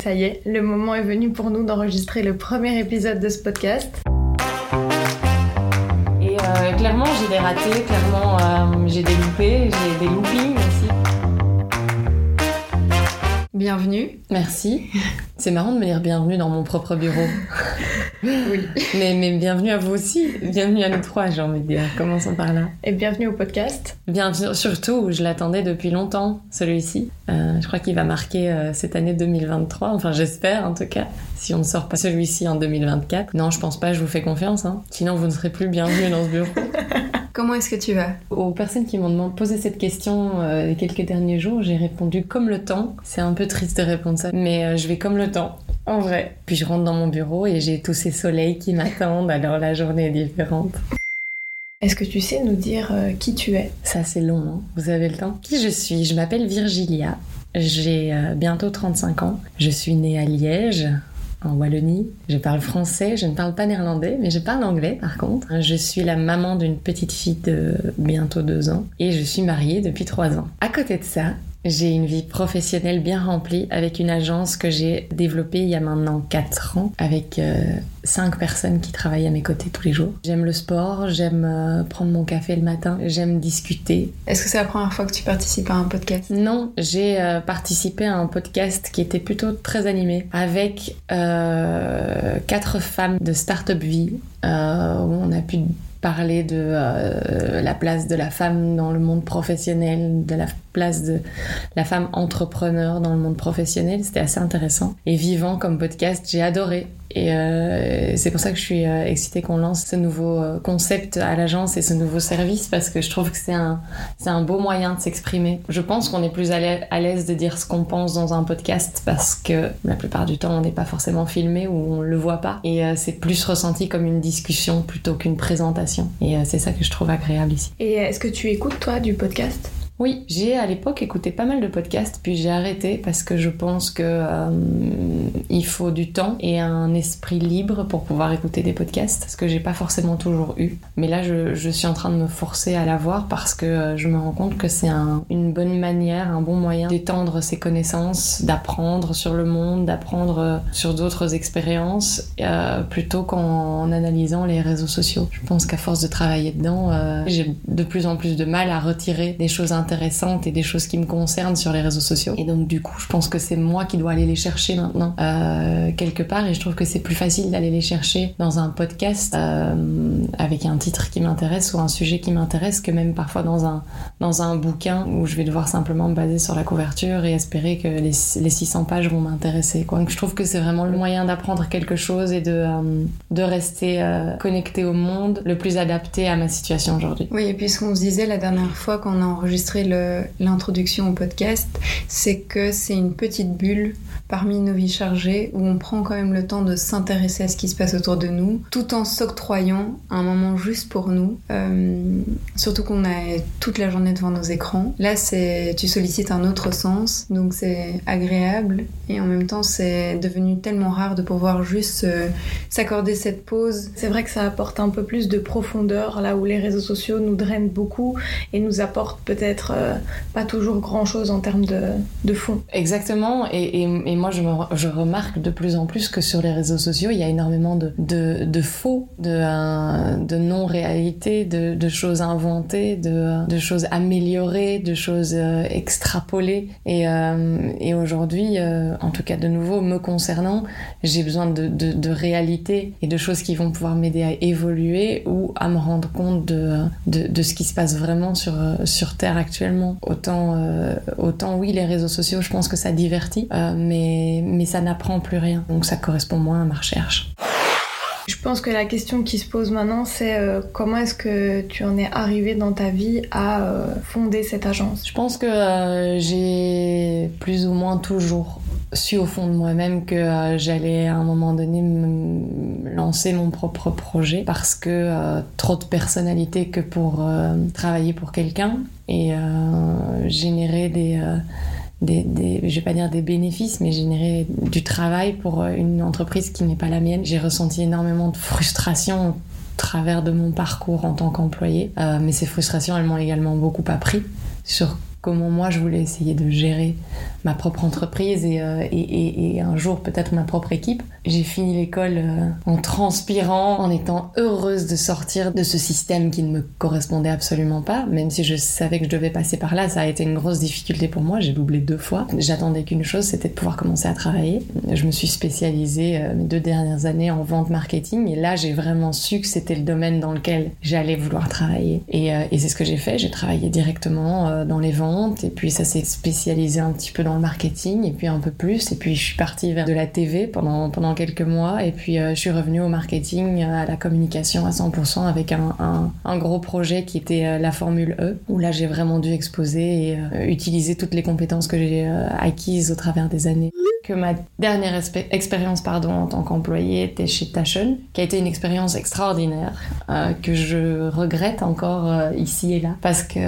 Ça y est, le moment est venu pour nous d'enregistrer le premier épisode de ce podcast. Et euh, clairement, j'ai des ratés, clairement, euh, j'ai des loupés, j'ai des loopings aussi. Bienvenue. Merci. C'est marrant de me dire bienvenue dans mon propre bureau. Oui. mais, mais bienvenue à vous aussi. Bienvenue à nous trois, j'ai envie de dire. Commençons par là. Et bienvenue au podcast. Bienvenue, surtout, je l'attendais depuis longtemps, celui-ci. Euh, je crois qu'il va marquer euh, cette année 2023. Enfin, j'espère en tout cas. Si on ne sort pas celui-ci en 2024. Non, je pense pas, je vous fais confiance. Hein. Sinon, vous ne serez plus bienvenue dans ce bureau. Comment est-ce que tu vas? Aux personnes qui m'ont posé cette question euh, les quelques derniers jours, j'ai répondu comme le temps. C'est un peu triste de répondre ça, mais je vais comme le temps, en vrai. Puis je rentre dans mon bureau et j'ai tous ces soleils qui m'attendent, alors la journée est différente. Est-ce que tu sais nous dire euh, qui tu es? Ça, c'est long, hein. vous avez le temps? Qui je suis? Je m'appelle Virgilia. J'ai euh, bientôt 35 ans. Je suis née à Liège, en Wallonie. Je parle français, je ne parle pas néerlandais, mais je parle anglais par contre. Je suis la maman d'une petite fille de bientôt deux ans et je suis mariée depuis trois ans. À côté de ça, j'ai une vie professionnelle bien remplie avec une agence que j'ai développée il y a maintenant 4 ans avec 5 personnes qui travaillent à mes côtés tous les jours. J'aime le sport, j'aime euh, prendre mon café le matin, j'aime discuter. Est-ce que c'est la première fois que tu participes à un podcast? Non, j'ai euh, participé à un podcast qui était plutôt très animé avec euh, quatre femmes de Startup Vie euh, où on a pu parler de euh, la place de la femme dans le monde professionnel, de la place de la femme entrepreneur dans le monde professionnel. C'était assez intéressant. Et vivant comme podcast, j'ai adoré. Et euh, c'est pour ça que je suis euh, excitée qu'on lance ce nouveau euh, concept à l'agence et ce nouveau service parce que je trouve que c'est un, c'est un beau moyen de s'exprimer. Je pense qu'on est plus à l'ai- à l'aise de dire ce qu'on pense dans un podcast parce que la plupart du temps on n'est pas forcément filmé ou on le voit pas et c'est plus ressenti comme une discussion plutôt qu'une présentation. Et c'est ça que je trouve agréable ici. Et est-ce que tu écoutes toi du podcast? Oui, j'ai à l'époque écouté pas mal de podcasts, puis j'ai arrêté parce que je pense que euh, il faut du temps et un esprit libre pour pouvoir écouter des podcasts, ce que j'ai pas forcément toujours eu. Mais là, je, suis en train de me forcer à l'avoir parce que euh, je me rends compte que c'est un- une bonne manière, un bon moyen d'étendre ses connaissances, d'apprendre sur le monde, d'apprendre euh, sur d'autres expériences, plutôt qu'en analysant les réseaux sociaux. Je pense qu'à force de travailler dedans, j'ai de plus en plus de mal à retirer des choses intéressantes et des choses qui me concernent sur les réseaux sociaux. Et donc du coup, je pense que c'est moi qui dois aller les chercher maintenant euh, quelque part. Et je trouve que c'est plus facile d'aller les chercher dans un podcast euh, avec un titre qui m'intéresse ou un sujet qui m'intéresse que même parfois dans un dans un bouquin où je vais devoir simplement me baser sur la couverture et espérer que les, les 600 pages vont m'intéresser. Donc je trouve que c'est vraiment le moyen d'apprendre quelque chose et de, euh, de rester connecté au monde le plus adapté à ma situation aujourd'hui. Oui, et puis ce qu'on se disait la dernière fois qu'on a enregistré l'introduction au podcast, c'est que c'est une petite bulle parmi nos vies chargées où on prend quand même le temps de s'intéresser à ce qui se passe autour de nous, tout en s'octroyant un moment juste pour nous. Euh, surtout qu'on a toute la journée devant nos écrans. Là, c'est tu sollicites un autre sens, donc c'est agréable et en même temps c'est devenu tellement rare de pouvoir juste euh, s'accorder cette pause. C'est vrai que ça apporte un peu plus de profondeur là où les réseaux sociaux nous drainent beaucoup et nous apportent peut-être euh, pas toujours grand chose en termes de, de fond. Exactement, et, et, et moi je, remarque de plus en plus que sur les réseaux sociaux, il y a énormément de, faux, de, euh, de non-réalité, de, choses inventées, de, choses améliorées, de choses euh, extrapolées. Et, euh, aujourd'hui, en tout cas de nouveau, me concernant, j'ai besoin de, de, réalité et de choses qui vont pouvoir m'aider à évoluer ou à me rendre compte de, ce qui se passe vraiment sur, sur Terre actuellement. Autant, autant oui, les réseaux sociaux, je pense que ça divertit, euh, mais, mais ça n'apprend plus rien. Donc ça correspond moins à ma recherche. Je pense que la question qui se pose maintenant, c'est euh, comment est-ce que tu en es arrivé dans ta vie à euh, fonder cette agence? Je pense que euh, j'ai plus ou moins toujours su au fond de moi-même que j'allais à un moment donné me lancer mon propre projet parce que trop de personnalité que pour travailler pour quelqu'un et générer des, des, des, je vais pas dire des bénéfices, mais générer du travail pour euh, une entreprise qui n'est pas la mienne. J'ai ressenti énormément de frustration au travers de mon parcours en tant qu'employé, Euh, mais ces frustrations, elles m'ont également beaucoup appris sur comment moi je voulais essayer de gérer ma propre entreprise et, euh, un jour peut-être ma propre équipe. J'ai fini l'école euh, en transpirant, en étant heureuse de sortir de ce système qui ne me correspondait absolument pas, même si je savais que je devais passer par là, ça a été une grosse difficulté pour moi, j'ai doublé deux fois. J'attendais qu'une chose, c'était de pouvoir commencer à travailler. Je me suis spécialisée euh, mes deux dernières années en vente marketing et là j'ai vraiment su que c'était le domaine dans lequel j'allais vouloir travailler. Et c'est ce que j'ai fait, j'ai travaillé directement dans les ventes et puis ça s'est spécialisé un petit peu dans le marketing et puis un peu plus. Et puis je suis partie vers de la TV pendant, pendant quelques mois et puis euh, je suis revenue au marketing, euh, à la communication à 100% avec un, un, gros projet qui était euh, la Formule E où là j'ai vraiment dû exposer et utiliser toutes les compétences que j'ai acquises au travers des années que ma dernière expérience pardon, en tant qu'employée était chez Taschen, qui a été une expérience extraordinaire, que je regrette encore ici et là, parce que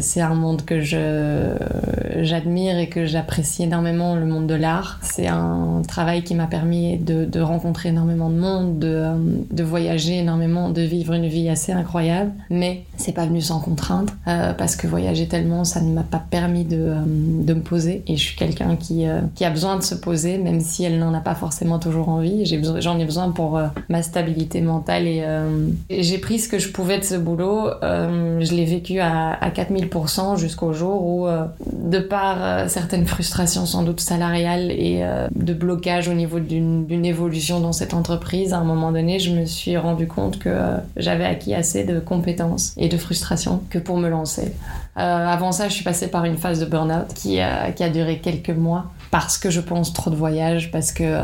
c'est un monde que je, j'admire et que j'apprécie énormément, le monde de l'art. C'est un travail qui m'a permis de, rencontrer énormément de monde, de, de, voyager énormément, de vivre une vie assez incroyable, mais c'est pas venu sans contrainte, parce que voyager tellement, ça ne m'a pas permis de, de me poser, et je suis quelqu'un qui, qui a besoin de se poser, même si elle n'en a pas forcément toujours envie. J'en ai, besoin pour euh, ma stabilité mentale euh, et j'ai pris ce que je pouvais de ce boulot. Euh, je l'ai vécu à, à 4000% jusqu'au où, de par certaines frustrations sans doute salariales et de blocage au niveau d'une évolution dans cette entreprise, à un moment donné, je me suis rendu compte que j'avais acquis assez de compétences et de frustration que pour me lancer. avant ça, je suis passée par une phase de burn-out qui a duré quelques mois parce que je pense trop de voyages, parce que euh,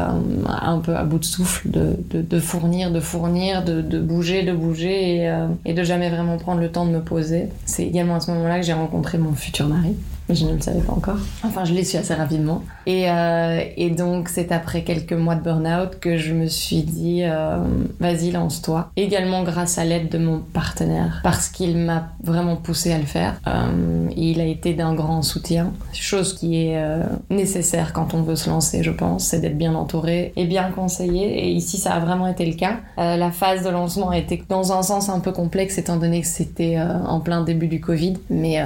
un peu à bout de souffle de, fournir, de fournir, de, bouger, de bouger euh, et de jamais vraiment prendre le temps de me poser. C'est également à ce moment-là que j'ai rencontré mon futur mari je ne le savais pas encore. Enfin, je l'ai su assez rapidement. Et, euh, donc, c'est après quelques mois de burn-out que je me suis dit, euh, vas-y, lance-toi. Également grâce à l'aide de mon partenaire, parce qu'il m'a vraiment poussé à le faire. Euh, il a été d'un grand soutien, chose qui est nécessaire quand on veut se lancer, je pense, c'est d'être bien entouré et bien conseillé. Et ici, ça a vraiment été le cas. La phase de lancement a été dans un sens un peu complexe, étant donné que c'était en plein début du Covid, mais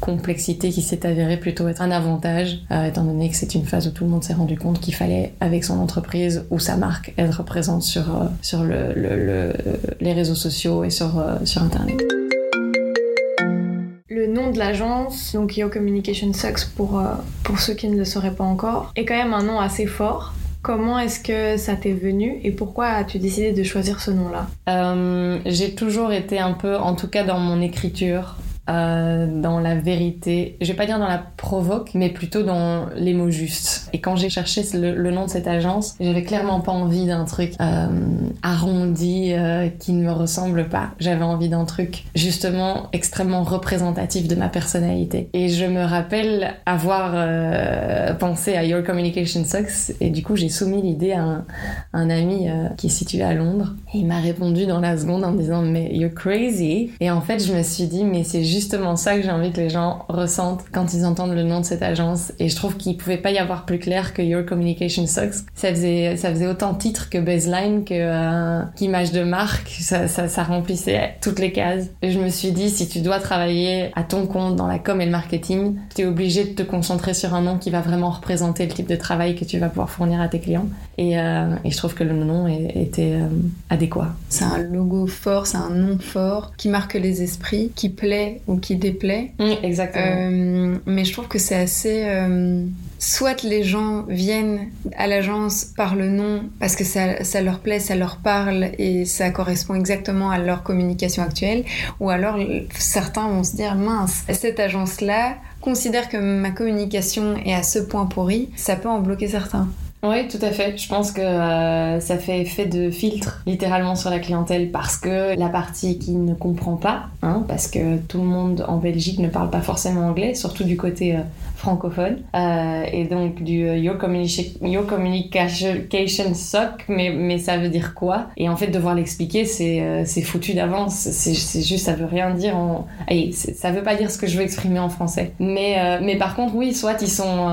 complexe complexité qui s'est avérée plutôt être un avantage, euh, étant donné que c'est une phase où tout le monde s'est rendu compte qu'il fallait, avec son entreprise ou sa marque, être présente sur, euh, sur le, le, les réseaux sociaux et sur, euh, sur Internet. Le nom de l'agence, donc Yo Communication Sucks pour, pour ceux qui ne le sauraient pas encore, est quand même un nom assez fort. Comment est-ce que ça t'est venu et pourquoi as-tu décidé de choisir ce nom-là? Euh, J'ai toujours été un peu, en tout cas dans mon écriture, euh, dans la vérité, je vais pas dire dans la provoque, mais plutôt dans les mots justes. Et quand j'ai cherché le, nom de cette agence, j'avais clairement pas envie d'un truc euh, arrondi euh, qui ne me ressemble pas. J'avais envie d'un truc justement extrêmement représentatif de ma personnalité. Et je me rappelle avoir pensé à Your Communication Sucks et du coup j'ai soumis l'idée à un, un ami qui est situé à Londres. Et il m'a répondu dans la seconde en me disant mais you're crazy. Et en fait je me suis dit mais c'est juste justement ça que j'ai envie que les gens ressentent quand ils entendent le nom de cette agence. Et je trouve qu'il pouvait pas y avoir plus clair que Your Communication Sucks. Ça faisait, ça faisait autant titre que baseline, que euh, qu'image de marque. Ça, remplissait toutes les cases. Et je me suis dit, si tu dois travailler à ton compte dans la com et le marketing, tu es obligé de te concentrer sur un nom qui va vraiment représenter le type de travail que tu vas pouvoir fournir à tes clients. Et, euh, je trouve que le nom était euh, adéquat. C'est un logo fort, c'est un nom fort qui marque les esprits, qui plaît ou qui déplaît. Mm, exactement. Euh, mais je trouve que c'est assez. Euh, soit les gens viennent à l'agence par le nom parce que ça, ça, leur plaît, ça leur parle et ça correspond exactement à leur communication actuelle, ou alors certains vont se dire mince, cette agence-là considère que ma communication est à ce point pourri, ça peut en bloquer certains. Oui, tout à fait. Je pense que euh, ça fait effet de filtre littéralement sur la clientèle parce que la partie qui ne comprend pas, hein, parce que tout le monde en Belgique ne parle pas forcément anglais, surtout du côté euh, francophone, euh, et donc du Your, Your, Communication Suck, mais, mais ça veut dire quoi? Et en fait, devoir l'expliquer, c'est c'est foutu d'avance. C'est juste, ça veut rien dire en. Ça veut pas dire ce que je veux exprimer en français. Mais, mais par contre, oui, soit ils sont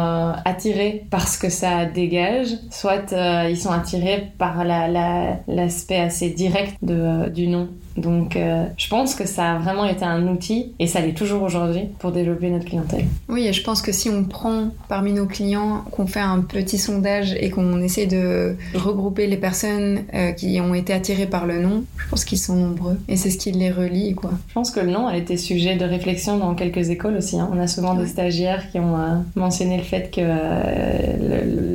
attirés parce que ça dégage soit ils sont attirés par l'aspect assez direct de, du nom donc, euh, je pense que ça a vraiment été un outil, et ça l'est toujours aujourd'hui, pour développer notre clientèle. Oui, et je pense que si on prend parmi nos clients, qu'on fait un petit sondage et qu'on essaie de regrouper les personnes euh, qui ont été attirées par le nom, je pense qu'ils sont nombreux. Et c'est ce qui les relie, quoi. Je pense que le nom a été sujet de réflexion dans quelques écoles aussi. Hein. On a souvent des stagiaires qui ont euh, mentionné le fait que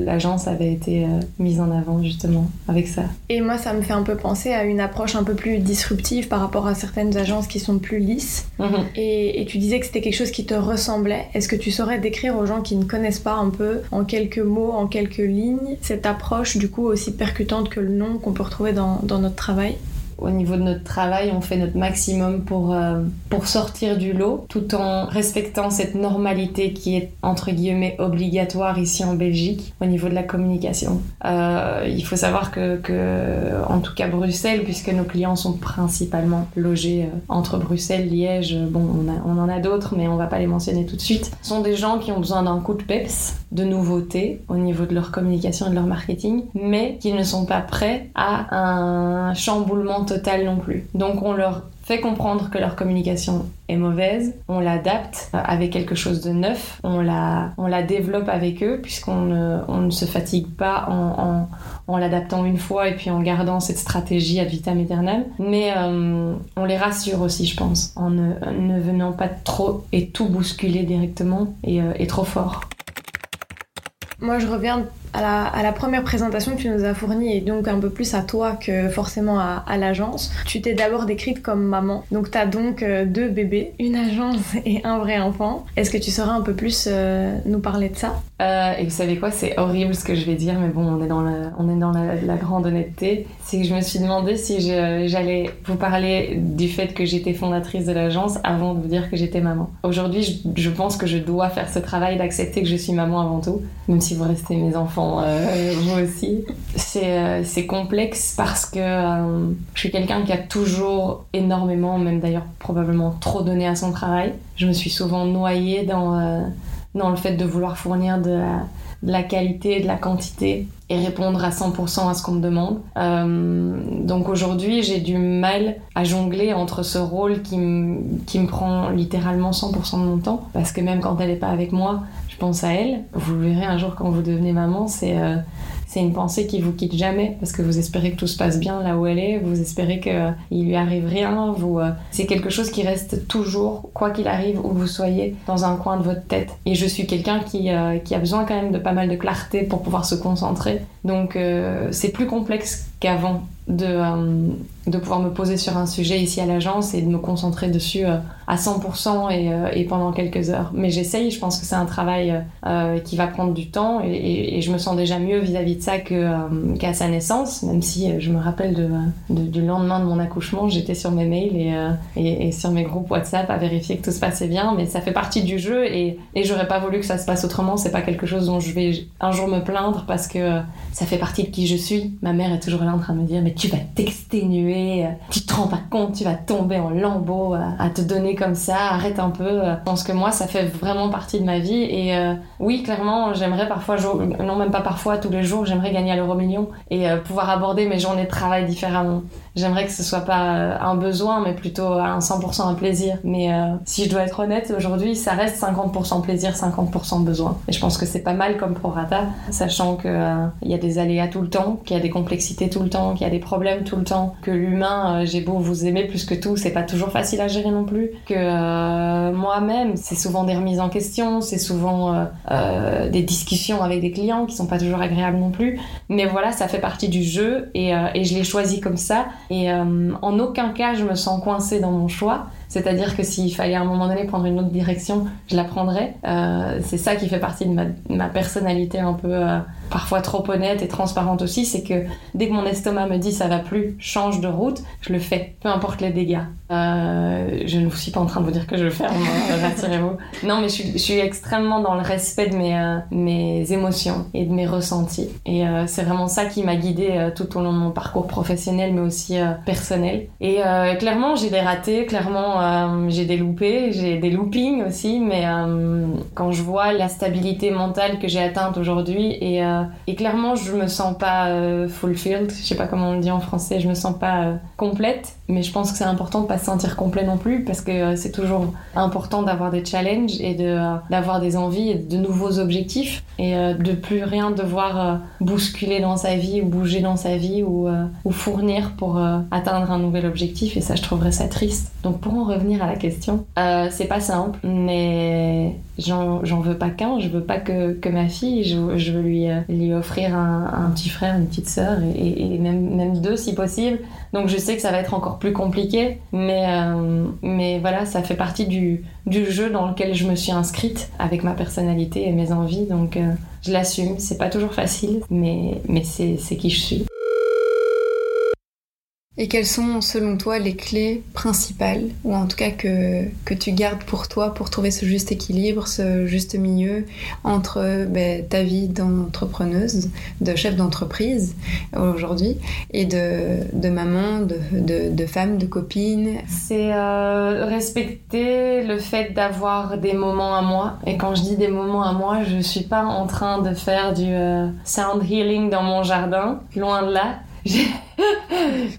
l'agence avait été mise en avant, justement, avec ça. Et moi, ça me fait un peu penser à une approche un peu plus disruptive par rapport à certaines agences qui sont plus lisses. Mhm. Et, tu disais que c'était quelque chose qui te ressemblait. Est-ce que tu saurais décrire aux gens qui ne connaissent pas un peu, en quelques mots, en quelques lignes, cette approche du coup aussi percutante que le nom qu'on peut retrouver dans notre travail? Au niveau de notre travail, on fait notre maximum pour, euh, pour sortir du lot, tout en respectant cette normalité qui est entre guillemets obligatoire ici en Belgique au niveau de la communication. Euh, il faut savoir que, que, en tout cas Bruxelles, puisque nos clients sont principalement logés euh, entre Bruxelles, Liège, bon, on, on en a d'autres, mais on va pas les mentionner tout de suite, sont des gens qui ont besoin d'un coup de peps, de nouveautés au niveau de leur communication et de leur marketing, mais qui ne sont pas prêts à un chamboulement total non plus. Donc on leur fait comprendre que leur communication est mauvaise, on l'adapte avec quelque chose de neuf, on la, on la développe avec eux puisqu'on ne, on ne se fatigue pas en, en, l'adaptant une fois et puis en gardant cette stratégie ad vitam aeternam. Mais euh, on les rassure aussi, je pense, en ne, ne, venant pas trop et tout bousculer directement et, euh, et trop fort. Moi, je reviens à la, première présentation que tu nous as fournie et donc un peu plus à toi que forcément à, l'agence, tu t'es d'abord décrite comme maman. Donc tu as donc euh, deux bébés, une agence et un vrai enfant. Est-ce que tu saurais un peu plus euh, nous parler de ça? Euh, Et vous savez quoi, c'est horrible ce que je vais dire, mais bon, on est dans la, grande honnêteté. C'est que je me suis demandé si j'allais vous parler du fait que j'étais fondatrice de l'agence avant de vous dire que j'étais maman. Aujourd'hui, je pense que je dois faire ce travail d'accepter que je suis maman avant tout, même si vous restez mes enfants euh, moi aussi. Euh, c'est complexe parce que euh, je suis quelqu'un qui a toujours énormément, même d'ailleurs probablement trop donné à son travail. Je me suis souvent noyée dans, dans le fait de vouloir fournir de la, de la qualité, de la quantité et répondre à 100% à ce qu'on me demande. donc aujourd'hui, j'ai du mal à jongler entre ce rôle qui, qui me prend littéralement 100% de mon temps, parce que même quand elle n'est pas avec moi, pense à elle. Vous verrez un jour quand vous devenez maman, c'est euh, c'est une pensée qui vous quitte jamais parce que vous espérez que tout se passe bien là où elle est, vous espérez qu'il euh, lui arrive rien, euh, c'est quelque chose qui reste toujours, quoi qu'il arrive où vous soyez, dans un coin de votre tête. Et je suis quelqu'un qui, qui a besoin quand même de pas mal de clarté pour pouvoir se concentrer. Donc c'est plus complexe qu'avant de, de pouvoir me poser sur un sujet ici à l'agence et de me concentrer dessus euh, à 100% et, euh, et, pendant quelques heures. Mais j'essaye, je pense que c'est un travail qui va prendre du temps et, et, je me sens déjà mieux vis-à-vis de ça qu'à sa naissance, même si je me rappelle de, du lendemain de mon accouchement, j'étais sur mes mails et, sur mes groupes WhatsApp à vérifier que tout se passait bien, mais ça fait partie du jeu et, j'aurais pas voulu que ça se passe autrement, c'est pas quelque chose dont je vais un jour me plaindre parce que ça fait partie de qui je suis. Ma mère est toujours là en train de me dire mais tu vas t'exténuer, euh, tu te rends pas compte, tu vas tomber en lambeaux euh, à te donner comme ça, arrête un peu. Euh. Je pense que moi, ça fait vraiment partie de ma vie et oui, clairement, j'aimerais parfois, non même pas parfois, tous les jours, j'aimerais gagner à l'euro million et pouvoir aborder mes journées de travail différemment. J'aimerais que ce soit pas un besoin, mais plutôt un 100% un plaisir. Mais si je dois être honnête, aujourd'hui, ça reste 50% plaisir, 50% besoin. Et je pense que c'est pas mal comme prorata, sachant qu'il il y a des aléas tout le temps, qu'il y a des complexités tout le temps, qu'il y a des problèmes tout le temps, que l'humain, euh, j'ai beau vous aimer plus que tout, c'est pas toujours facile à gérer non plus, que euh, moi-même, c'est souvent des remises en question, c'est souvent euh, des discussions avec des clients qui sont pas toujours agréables non plus, mais voilà, ça fait partie du jeu et, et je l'ai choisi comme ça. Et en aucun cas je me sens coincée dans mon choix. C'est-à-dire que s'il fallait à un moment donné prendre une autre direction, je la prendrais. Euh, c'est ça qui fait partie de ma, personnalité un peu euh, parfois trop honnête et transparente aussi, c'est que dès que mon estomac me dit ça va plus, change de route, je le fais, peu importe les dégâts. Euh, je ne suis pas en train de vous dire que je ferme, hein, rassurez-vous. Non, mais je suis, je suis, extrêmement dans le respect de mes, euh, mes émotions et de mes ressentis. Et euh, c'est vraiment ça qui m'a guidée euh, tout au long de mon parcours professionnel, mais aussi euh, personnel. Et clairement, j'ai des ratés, clairement, j'ai des loupés, j'ai des loopings aussi, mais quand je vois la stabilité mentale que j'ai atteinte aujourd'hui, et, et, clairement, je me sens pas fulfilled, je sais pas comment on le dit en français, je me sens pas complète, mais je pense que c'est important de pas se sentir complet non plus parce que euh, c'est toujours important d'avoir des challenges et euh, d'avoir des envies et de nouveaux objectifs et euh, de plus rien devoir bousculer dans sa vie ou bouger dans sa vie ou, ou fournir pour atteindre un nouvel objectif et ça je trouverais ça triste. Donc pour en revenir à la question, c'est pas simple mais j'en, veux pas qu'un, je veux pas que, ma fille, je, veux lui, offrir un, petit frère, une petite sœur et, et, même, même deux si possible. Donc je sais que ça va être encore plus compliqué mais, euh, mais voilà, ça fait partie du, du, jeu dans lequel je me suis inscrite avec ma personnalité et mes envies. Donc euh, je l'assume. C'est pas toujours facile, mais, mais c'est qui je suis. Et quelles sont, selon toi, les clés principales, ou en tout cas que, que tu gardes pour toi pour trouver ce juste équilibre, ce juste milieu entre ben, ta vie d'entrepreneuse, de chef d'entreprise aujourd'hui, et de, de maman, de, de, femme, de copine? C'est euh, respecter le fait d'avoir des moments à moi. Et quand je dis des moments à moi, je suis pas en train de faire du euh, sound healing dans mon jardin, loin de là.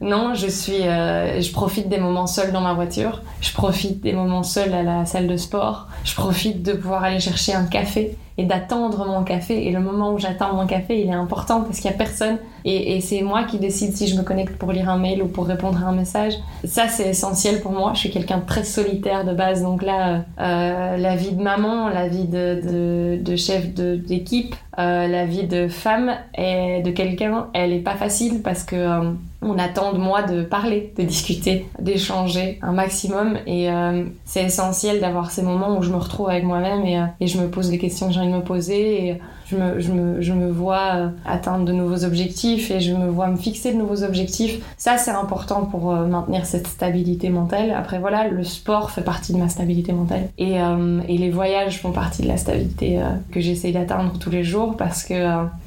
non, je suis, euh, je profite des moments seuls dans ma voiture. Je profite des moments seuls à la salle de sport. Je profite de pouvoir aller chercher un café et d'attendre mon café. Et le moment où j'attends mon café, il est important parce qu'il y a personne. Et, c'est moi qui décide si je me connecte pour lire un mail ou pour répondre à un message. Ça, c'est essentiel pour moi. Je suis quelqu'un de très solitaire de base. Donc là, euh, la vie de maman, la vie de, chef d'équipe, euh, la vie de femme et de quelqu'un, elle est pas facile parce que on attend de moi de parler, de discuter, d'échanger un maximum. Et euh, c'est essentiel d'avoir ces moments où je me retrouve avec moi-même et, euh, je me pose les questions que j'ai envie de me poser. Je me, vois euh, atteindre de nouveaux objectifs et je me vois me fixer de nouveaux objectifs. Ça, c'est important pour maintenir cette stabilité mentale. Après, voilà, le sport fait partie de ma stabilité mentale. Et, et les voyages font partie de la stabilité que j'essaye d'atteindre tous les jours parce que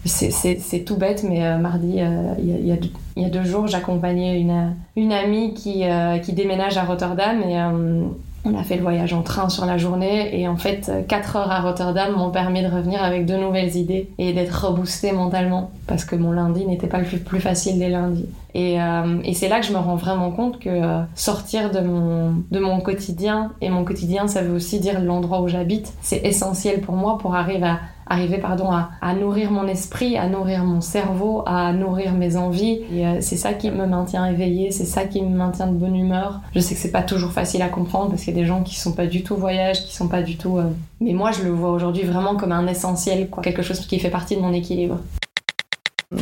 c'est tout bête, mais mardi, il y, a deux jours, j'accompagnais une, amie qui, euh, déménage à Rotterdam et euh, on a fait le voyage en train sur la journée et en fait, 4 heures à Rotterdam m'ont permis de revenir avec de nouvelles idées et d'être reboostée mentalement parce que mon lundi n'était pas le plus, facile des lundis. Et, euh, et c'est là que je me rends vraiment compte que sortir de mon, de mon quotidien, et mon quotidien ça veut aussi dire l'endroit où j'habite, c'est essentiel pour moi pour arriver à arriver pardon à, nourrir mon esprit, à nourrir mon cerveau, à nourrir mes envies. Euh, c'est ça qui me maintient éveillée, c'est ça qui me maintient de bonne humeur. Je sais que c'est pas toujours facile à comprendre parce qu'il y a des gens qui sont pas du tout voyage, qui sont pas du tout. Euh, mais moi, je le vois aujourd'hui vraiment comme un essentiel, quoi, quelque chose qui fait partie de mon équilibre.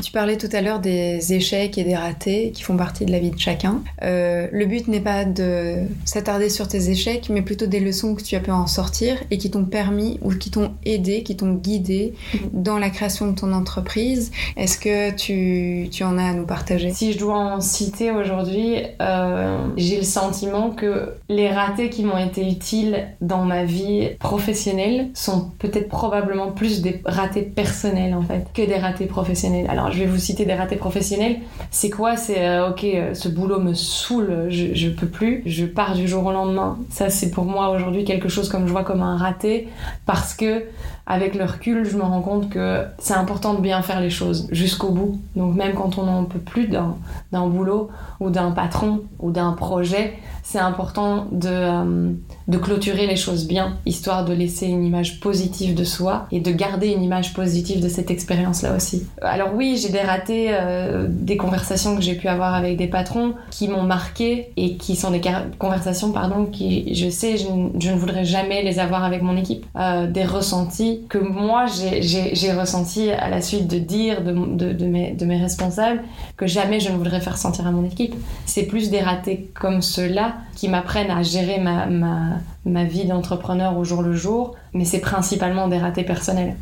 Tu parlais tout à l'heure des échecs et des ratés qui font partie de la vie de chacun. Euh, le but n'est pas de s'attarder sur tes échecs, mais plutôt des leçons que tu as pu en sortir et qui t'ont permis ou qui t'ont aidé, qui t'ont guidé mhm. dans la création de ton entreprise. Est-ce que tu, tu, en as à nous partager? Si je dois en citer aujourd'hui, euh, j'ai le sentiment que les ratés qui m'ont été utiles dans ma vie professionnelle sont peut-être probablement plus des ratés personnels en fait que des ratés professionnels. Alors, alors je vais vous citer des ratés professionnels. C'est quoi? C'est euh, ok, euh, ce boulot me saoule, je, je peux plus, je pars du jour au lendemain. Ça, c'est pour moi aujourd'hui quelque chose comme je vois comme un raté parce que avec le recul, je me rends compte que c'est important de bien faire les choses jusqu'au bout. Donc même quand on n'en peut plus d'un boulot ou d'un patron ou d'un projet, c'est important euh, de clôturer les choses bien, histoire de laisser une image positive de soi et de garder une image positive de cette expérience-là aussi. Alors oui, j'ai des ratés, euh, des conversations que j'ai pu avoir avec des patrons qui m'ont marqué et qui sont des conversations, pardon, qui je sais, je, ne voudrais jamais les avoir avec mon équipe. Euh, des ressentis que moi j'ai ressentis à la suite de dire de, mes, responsables que jamais je ne voudrais faire sentir à mon équipe. C'est plus des ratés comme ceux-là qui m'apprennent à gérer ma vie d'entrepreneur au jour le jour, mais c'est principalement des ratés personnels.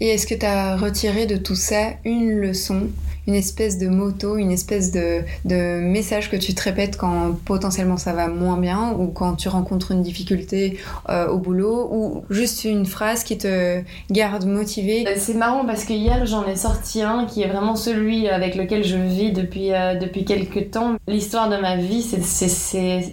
Et est-ce que tu as retiré de tout ça une leçon, une espèce de moto, une espèce de, message que tu te répètes quand potentiellement ça va moins bien ou quand tu rencontres une difficulté euh, au boulot ou juste une phrase qui te garde motivé? Euh, C'est marrant parce que hier j'en ai sorti un qui est vraiment celui avec lequel je vis depuis, euh, depuis quelques temps. L'histoire de ma vie, c'est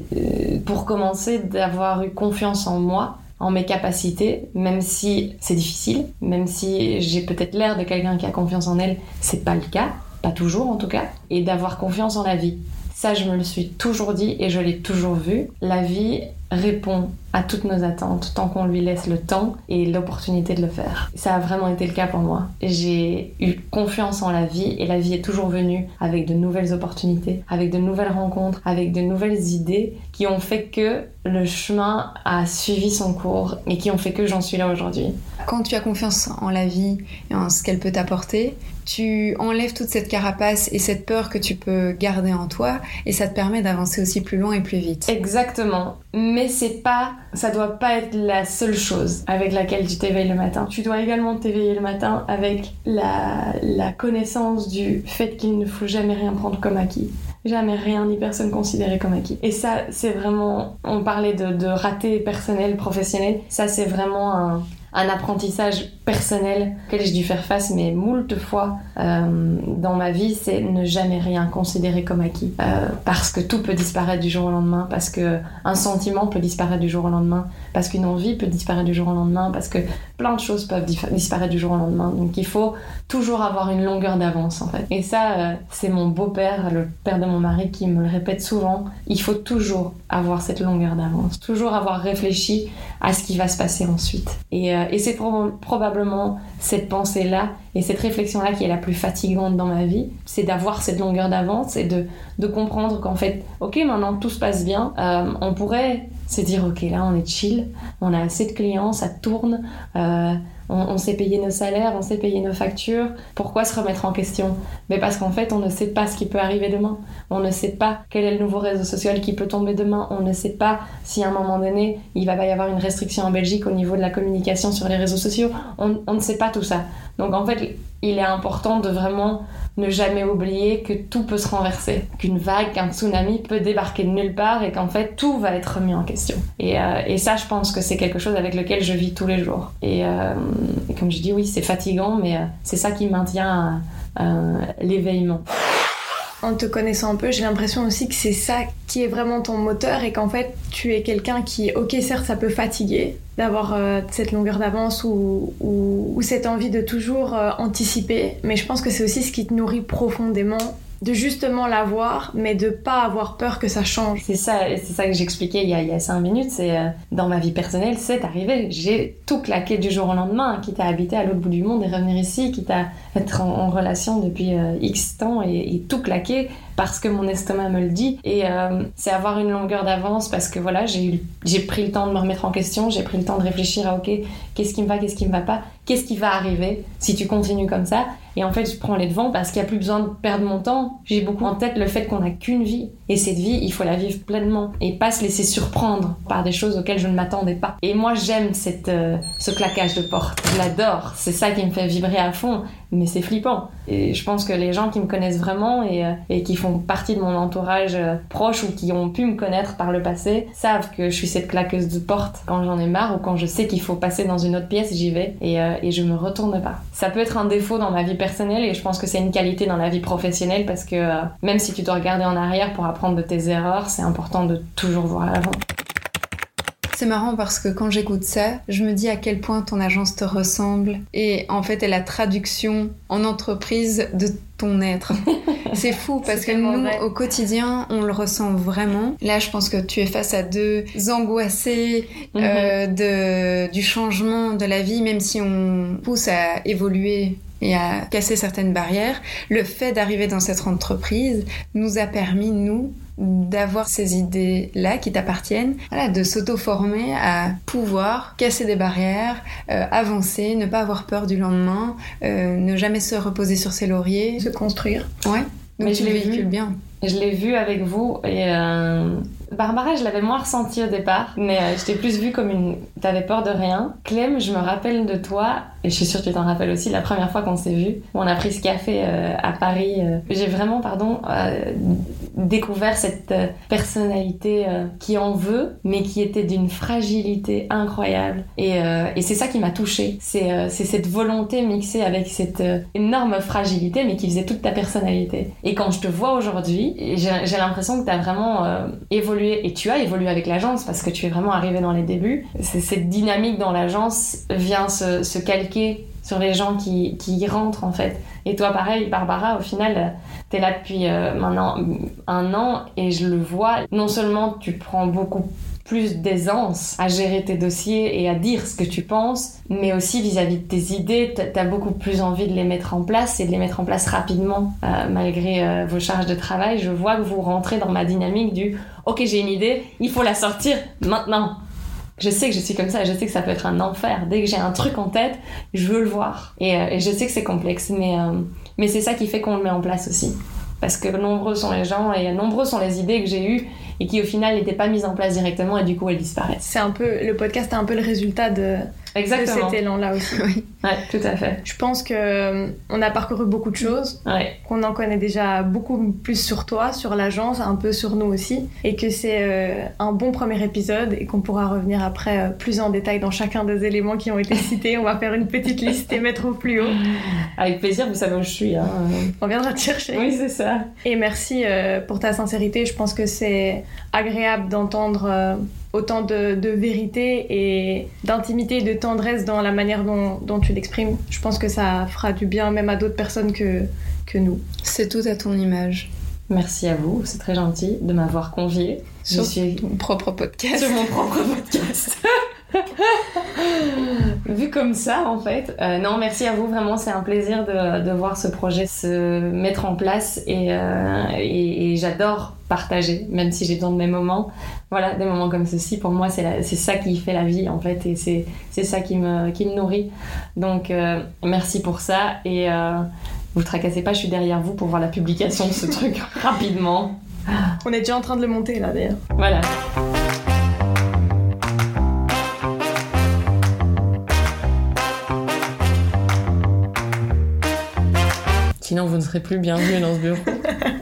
pour commencer d'avoir eu confiance en moi en mes capacités, même si c'est difficile, même si j'ai peut-être l'air de quelqu'un qui a confiance en elle, c'est pas le cas, pas toujours en tout cas, et d'avoir confiance en la vie. Ça, je me le suis toujours dit et je l'ai toujours vu. La vie répond à toutes nos attentes tant qu'on lui laisse le temps et l'opportunité de le faire. Ça a vraiment été le cas pour moi. J'ai eu confiance en la vie et la vie est toujours venue avec de nouvelles opportunités, avec de nouvelles rencontres, avec de nouvelles idées qui ont fait que le chemin a suivi son cours et qui ont fait que j'en suis là aujourd'hui. Quand tu as confiance en la vie et en ce qu'elle peut t'apporter, tu enlèves toute cette carapace et cette peur que tu peux garder en toi et ça te permet d'avancer aussi plus loin et plus vite. Exactement. Mais c'est pas, ça doit pas être la seule chose avec laquelle tu t'éveilles le matin. Tu dois également t'éveiller le matin avec la, connaissance du fait qu'il ne faut jamais rien prendre comme acquis jamais rien ni personne considéré comme acquis. Et ça, c'est vraiment, on parlait de, de raté personnel, professionnel, ça c'est vraiment un, un apprentissage personnel auquel j'ai dû faire face, mais moult fois euh, dans ma vie, c'est ne jamais rien considérer comme acquis. Euh, parce que tout peut disparaître du jour au lendemain, parce que un sentiment peut disparaître du jour au lendemain, parce qu'une envie peut disparaître du jour au lendemain, parce que plein de choses peuvent disparaître du jour au lendemain. Donc il faut toujours avoir une longueur d'avance en fait. Et ça, euh, c'est mon beau-père, le père de mon mari, qui me le répète souvent. Il faut toujours avoir cette longueur d'avance, toujours avoir réfléchi à ce qui va se passer ensuite. Et, et c'est probablement cette pensée-là et cette réflexion-là qui est la plus fatigante dans ma vie, c'est d'avoir cette longueur d'avance et de, de comprendre qu'en fait, ok, maintenant tout se passe bien, euh, on pourrait se dire, ok, là on est chill, on a assez de clients, ça tourne, euh, on, sait payer nos salaires, on sait payer nos factures. Pourquoi se remettre en question? Mais parce qu'en fait, on ne sait pas ce qui peut arriver demain. On ne sait pas quel est le nouveau réseau social qui peut tomber demain. On ne sait pas si à un moment donné, il va y avoir une restriction en Belgique au niveau de la communication sur les réseaux sociaux. On ne sait pas tout ça. Donc en fait, il est important de vraiment ne jamais oublier que tout peut se renverser, qu'une vague, qu'un tsunami peut débarquer de nulle part et qu'en fait tout va être remis en question. Et, euh, et ça, je pense que c'est quelque chose avec lequel je vis tous les jours. Et, euh, comme je dis, oui, c'est fatigant, mais euh, c'est ça qui maintient l'éveillement en te connaissant un peu, j'ai l'impression aussi que c'est ça qui est vraiment ton moteur et qu'en fait, tu es quelqu'un qui, ok, certes, ça peut fatiguer d'avoir euh, cette longueur d'avance ou, cette envie de toujours euh, anticiper, mais je pense que c'est aussi ce qui te nourrit profondément de justement l'avoir, mais de pas avoir peur que ça change. C'est ça, c'est ça que j'expliquais il y a, il y a cinq minutes. C'est euh, dans ma vie personnelle, c'est arrivé. J'ai tout claqué du jour au lendemain, quitte à habiter à l'autre bout du monde et revenir ici, quitte à être en, relation depuis euh, X temps et, et, tout claquer parce que mon estomac me le dit. Et euh, c'est avoir une longueur d'avance parce que voilà, j'ai pris le temps de me remettre en question, j'ai pris le temps de réfléchir à ok, qu'est-ce qui me va, qu'est-ce qui me va pas, qu'est-ce qui va arriver si tu continues comme ça. Et en fait, je prends les devants parce qu'il n'y a plus besoin de perdre mon temps. J'ai beaucoup en tête le fait qu'on n'a qu'une vie. Et cette vie, il faut la vivre pleinement et pas se laisser surprendre par des choses auxquelles je ne m'attendais pas. Et moi, j'aime euh, ce claquage de porte. Je l'adore. C'est ça qui me fait vibrer à fond mais c'est flippant. Et je pense que les gens qui me connaissent vraiment et, euh, qui font partie de mon entourage euh, proche ou qui ont pu me connaître par le passé savent que je suis cette claqueuse de porte. Quand j'en ai marre ou quand je sais qu'il faut passer dans une autre pièce, j'y vais et, et je me retourne pas. Ça peut être un défaut dans ma vie personnelle et je pense que c'est une qualité dans la vie professionnelle parce que même si tu dois regarder en arrière pour apprendre de tes erreurs, c'est important de toujours voir l'avant. C'est marrant parce que quand j'écoute ça, je me dis à quel point ton agence te ressemble et en fait est la traduction en entreprise de ton être. C'est fou parce que nous, au quotidien, on le ressent vraiment. Là, je pense que tu es face à deux angoissés mhm. euh, de, du changement de la vie, même si on pousse à évoluer et à casser certaines barrières, le fait d'arriver dans cette entreprise nous a permis, nous, d'avoir ces idées-là qui t'appartiennent, voilà, de s'auto-former à pouvoir casser des barrières, euh, avancer, ne pas avoir peur du lendemain, euh, ne jamais se reposer sur ses lauriers. Se construire. Ouais. Donc Mais tu je les véhicules bien. Je l'ai vu avec vous et euh, Barbara, je l'avais moins ressenti au départ, mais euh, je t'ai plus vue comme une. T'avais peur de rien. Clem, je me rappelle de toi, et je suis sûre que tu t'en rappelles aussi, la première fois qu'on s'est vu, on a pris ce café euh, à Paris. euh, J'ai vraiment, pardon, euh, découvert cette euh, personnalité euh, qui en veut, mais qui était d'une fragilité incroyable. Et, euh, et c'est ça qui m'a touchée. C'est cette volonté mixée avec cette énorme fragilité, mais qui faisait toute ta personnalité. Et quand je te vois aujourd'hui, j'ai l'impression que tu as vraiment évolué, et tu as évolué avec l'agence parce que tu es vraiment arrivé dans les débuts. Cette dynamique dans l'agence vient se, se calquer sur les gens qui, qui y rentrent en fait. Et toi pareil, Barbara, au final, t'es là depuis euh, maintenant un an et je le vois. Non seulement tu prends beaucoup plus d'aisance à gérer tes dossiers et à dire ce que tu penses, mais aussi vis-à-vis de tes idées, t- t'as beaucoup plus envie de les mettre en place et de les mettre en place rapidement, euh, malgré euh, vos charges de travail. Je vois que vous rentrez dans ma dynamique du ok j'ai une idée, il faut la sortir maintenant. Je sais que je suis comme ça, je sais que ça peut être un enfer. Dès que j'ai un truc en tête, je veux le voir. Et, euh, je sais que c'est complexe, mais, euh, mais c'est ça qui fait qu'on le met en place aussi. Parce que nombreux sont les gens et nombreux sont les idées que j'ai eues et qui au final n'étaient pas mises en place directement et du coup elles disparaissent. C'est un peu le podcast est un peu le résultat de, de Exactement. cet élan-là aussi. Oui. Ouais, tout à fait. Je pense que euh, on a parcouru beaucoup de choses, Ouais. qu'on en connaît déjà beaucoup plus sur toi, sur l'agence, un peu sur nous aussi, et que c'est euh, un bon premier épisode et qu'on pourra revenir après euh, plus en détail dans chacun des éléments qui ont été cités. On va faire une petite liste et mettre au plus haut. Avec plaisir, vous savez où je suis. Hein. On viendra te chercher. Oui, c'est ça. Et merci euh, pour ta sincérité. Je pense que c'est agréable d'entendre euh, autant de, de vérité et d'intimité et de tendresse dans la manière dont, dont tu l'exprimes. Je pense que ça fera du bien même à d'autres personnes que, que nous. C'est tout à ton image. Merci à vous, c'est très gentil de m'avoir convié. Je Sur suis ton propre podcast. sur mon propre podcast. Vu comme ça, en fait. Euh, non, merci à vous, vraiment, c'est un plaisir de, de voir ce projet se mettre en place et, euh, et, et j'adore partager, même si j'ai besoin de mes moments. Voilà, des moments comme ceci, pour moi, c'est ça qui fait la vie, en fait, et c'est c'est ça qui me, qui me nourrit. Donc, euh, merci pour ça et vous tracassez pas, je suis derrière vous pour voir la publication de ce truc rapidement. On est déjà en train de le monter là d'ailleurs. Voilà. Sinon, vous ne serez plus bienvenue dans ce bureau.